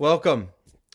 Welcome.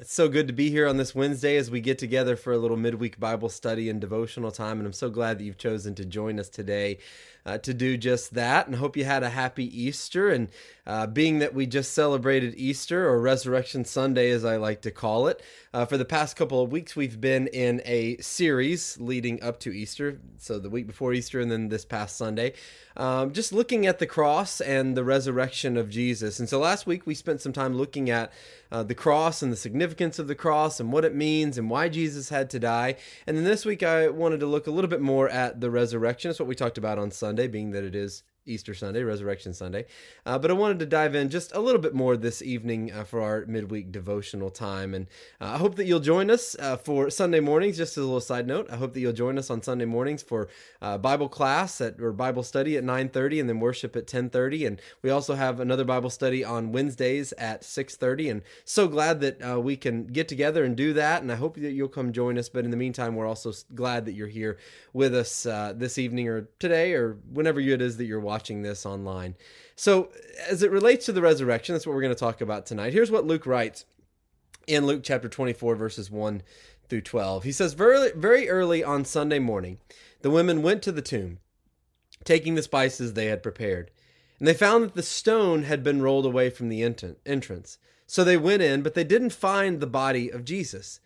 It's so good to be here on this Wednesday as we get together for a little midweek Bible study and devotional time. And I'm so glad that you've chosen to join us today uh, to do just that. And hope you had a happy Easter. And uh, being that we just celebrated Easter, or Resurrection Sunday, as I like to call it, uh, for the past couple of weeks, we've been in a series leading up to Easter. So the week before Easter, and then this past Sunday, um, just looking at the cross and the resurrection of Jesus. And so last week, we spent some time looking at uh, the cross and the significance of the cross and what it means and why Jesus had to die. And then this week, I wanted to look a little bit more at the resurrection. It's what we talked about on Sunday, being that it is Easter Sunday, Resurrection Sunday. Uh, but I wanted to dive in just a little bit more this evening uh, for our midweek devotional time. And uh, I hope that you'll join us uh, for Sunday mornings. Just as a little side note, I hope that you'll join us on Sunday mornings for uh, Bible class at, or Bible study at 9.30 and then worship at 10.30. And we also have another Bible study on Wednesdays at 6.30. And so glad that uh, we can get together and do that. And I hope that you'll come join us. But in the meantime, we're also glad that you're here with us this evening or today or whenever it is that you're watching watching this online. So, as it relates to the resurrection, that's what we're going to talk about tonight. Here's what Luke writes in Luke chapter 24, verses 1 through 12. He says, Very, very early on Sunday morning, the women went to the tomb, taking the spices they had prepared. And they found that the stone had been rolled away from the entrance. So they went in, but they didn't find the body of Jesus.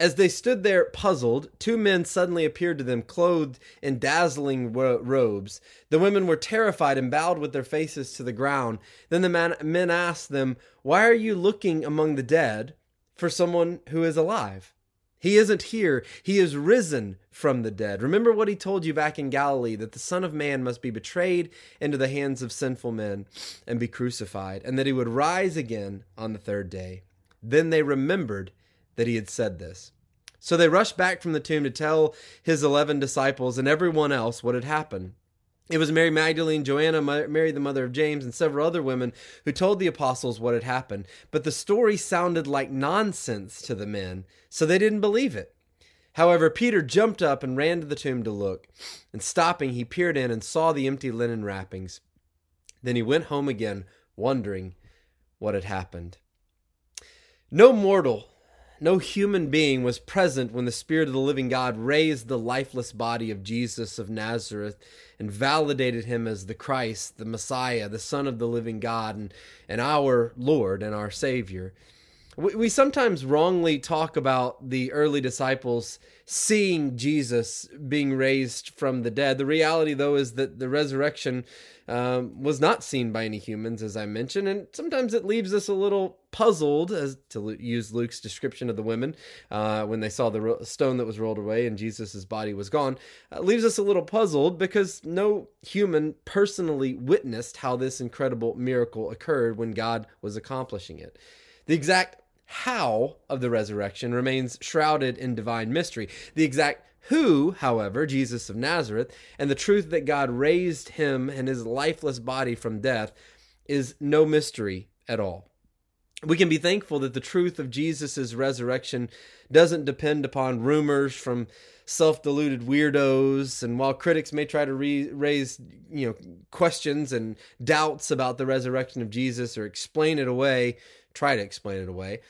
As they stood there puzzled, two men suddenly appeared to them, clothed in dazzling ro- robes. The women were terrified and bowed with their faces to the ground. Then the man- men asked them, Why are you looking among the dead for someone who is alive? He isn't here. He is risen from the dead. Remember what he told you back in Galilee that the Son of Man must be betrayed into the hands of sinful men and be crucified, and that he would rise again on the third day. Then they remembered that he had said this. So they rushed back from the tomb to tell his eleven disciples and everyone else what had happened. It was Mary Magdalene, Joanna, Mary the mother of James, and several other women who told the apostles what had happened. But the story sounded like nonsense to the men, so they didn't believe it. However, Peter jumped up and ran to the tomb to look. And stopping, he peered in and saw the empty linen wrappings. Then he went home again, wondering what had happened. No mortal no human being was present when the Spirit of the living God raised the lifeless body of Jesus of Nazareth and validated him as the Christ, the Messiah, the Son of the living God, and, and our Lord and our Savior. We, we sometimes wrongly talk about the early disciples seeing Jesus being raised from the dead. The reality, though, is that the resurrection um, was not seen by any humans, as I mentioned, and sometimes it leaves us a little puzzled, as to use Luke's description of the women uh, when they saw the ro- stone that was rolled away and Jesus' body was gone. Uh, leaves us a little puzzled because no human personally witnessed how this incredible miracle occurred when God was accomplishing it. The exact how of the resurrection remains shrouded in divine mystery. The exact who, however, Jesus of Nazareth, and the truth that God raised him and his lifeless body from death is no mystery at all. We can be thankful that the truth of Jesus' resurrection doesn't depend upon rumors from self-deluded weirdos and while critics may try to re- raise you know questions and doubts about the resurrection of Jesus or explain it away try to explain it away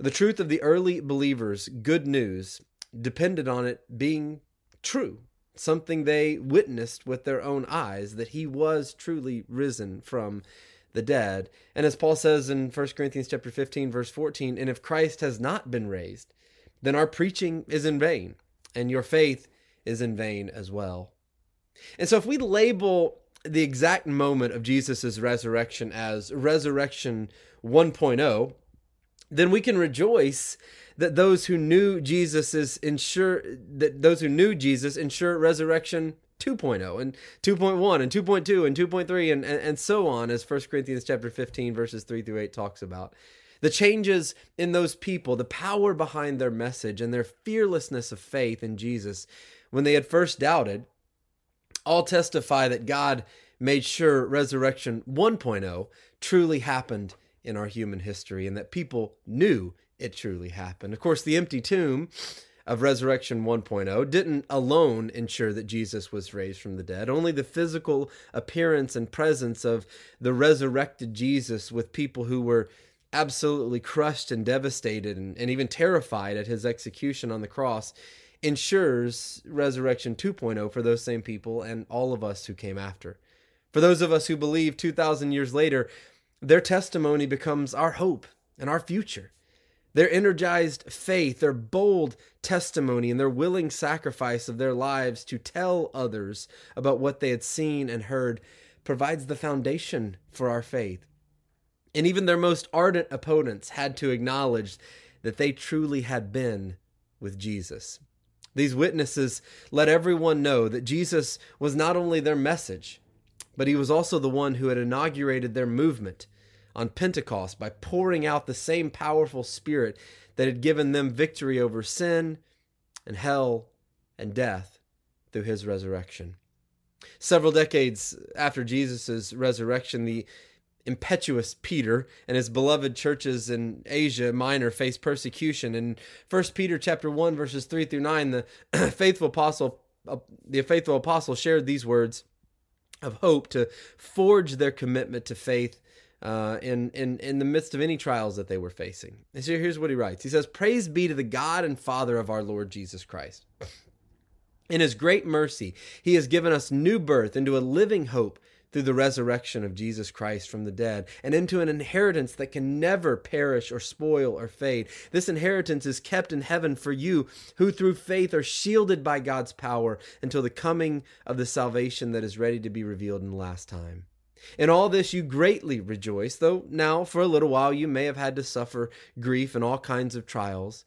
the truth of the early believers good news depended on it being true, something they witnessed with their own eyes that he was truly risen from the dead. And as Paul says in 1 Corinthians chapter 15 verse 14, and if Christ has not been raised, then our preaching is in vain and your faith is in vain as well. And so if we label the exact moment of Jesus' resurrection as resurrection 1.0, then we can rejoice that those who knew Jesus is ensure that those who knew Jesus ensure resurrection 2.0 and 2.1 and 2.2 and 2.3 and, and, and so on as 1 Corinthians chapter 15 verses 3 through 8 talks about. The changes in those people, the power behind their message and their fearlessness of faith in Jesus when they had first doubted, all testify that God made sure resurrection 1.0 truly happened in our human history and that people knew it truly happened. Of course, the empty tomb of Resurrection 1.0 didn't alone ensure that Jesus was raised from the dead. Only the physical appearance and presence of the resurrected Jesus with people who were absolutely crushed and devastated and, and even terrified at his execution on the cross, ensures resurrection 2.0 for those same people and all of us who came after. For those of us who believe 2,000 years later, their testimony becomes our hope and our future. Their energized faith, their bold testimony, and their willing sacrifice of their lives to tell others about what they had seen and heard provides the foundation for our faith. And even their most ardent opponents had to acknowledge that they truly had been with Jesus. These witnesses let everyone know that Jesus was not only their message, but he was also the one who had inaugurated their movement on Pentecost by pouring out the same powerful Spirit that had given them victory over sin and hell and death through his resurrection. Several decades after Jesus' resurrection, the impetuous Peter and his beloved churches in Asia Minor faced persecution. In 1 Peter chapter 1 verses 3 through 9, the faithful apostle uh, the faithful apostle shared these words of hope to forge their commitment to faith uh, in, in, in the midst of any trials that they were facing. And so here's what he writes He says, Praise be to the God and Father of our Lord Jesus Christ. In his great mercy, he has given us new birth into a living hope through the resurrection of Jesus Christ from the dead, and into an inheritance that can never perish or spoil or fade. This inheritance is kept in heaven for you, who through faith are shielded by God's power until the coming of the salvation that is ready to be revealed in the last time. In all this you greatly rejoice, though now for a little while you may have had to suffer grief and all kinds of trials.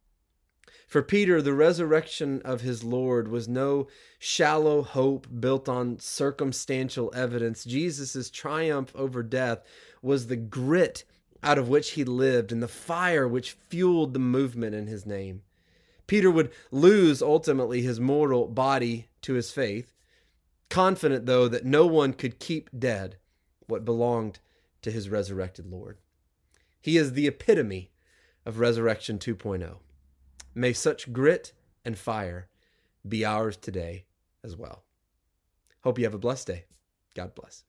For Peter, the resurrection of his Lord was no shallow hope built on circumstantial evidence. Jesus' triumph over death was the grit out of which he lived and the fire which fueled the movement in his name. Peter would lose ultimately his mortal body to his faith, confident though that no one could keep dead what belonged to his resurrected Lord. He is the epitome of Resurrection 2.0. May such grit and fire be ours today as well. Hope you have a blessed day. God bless.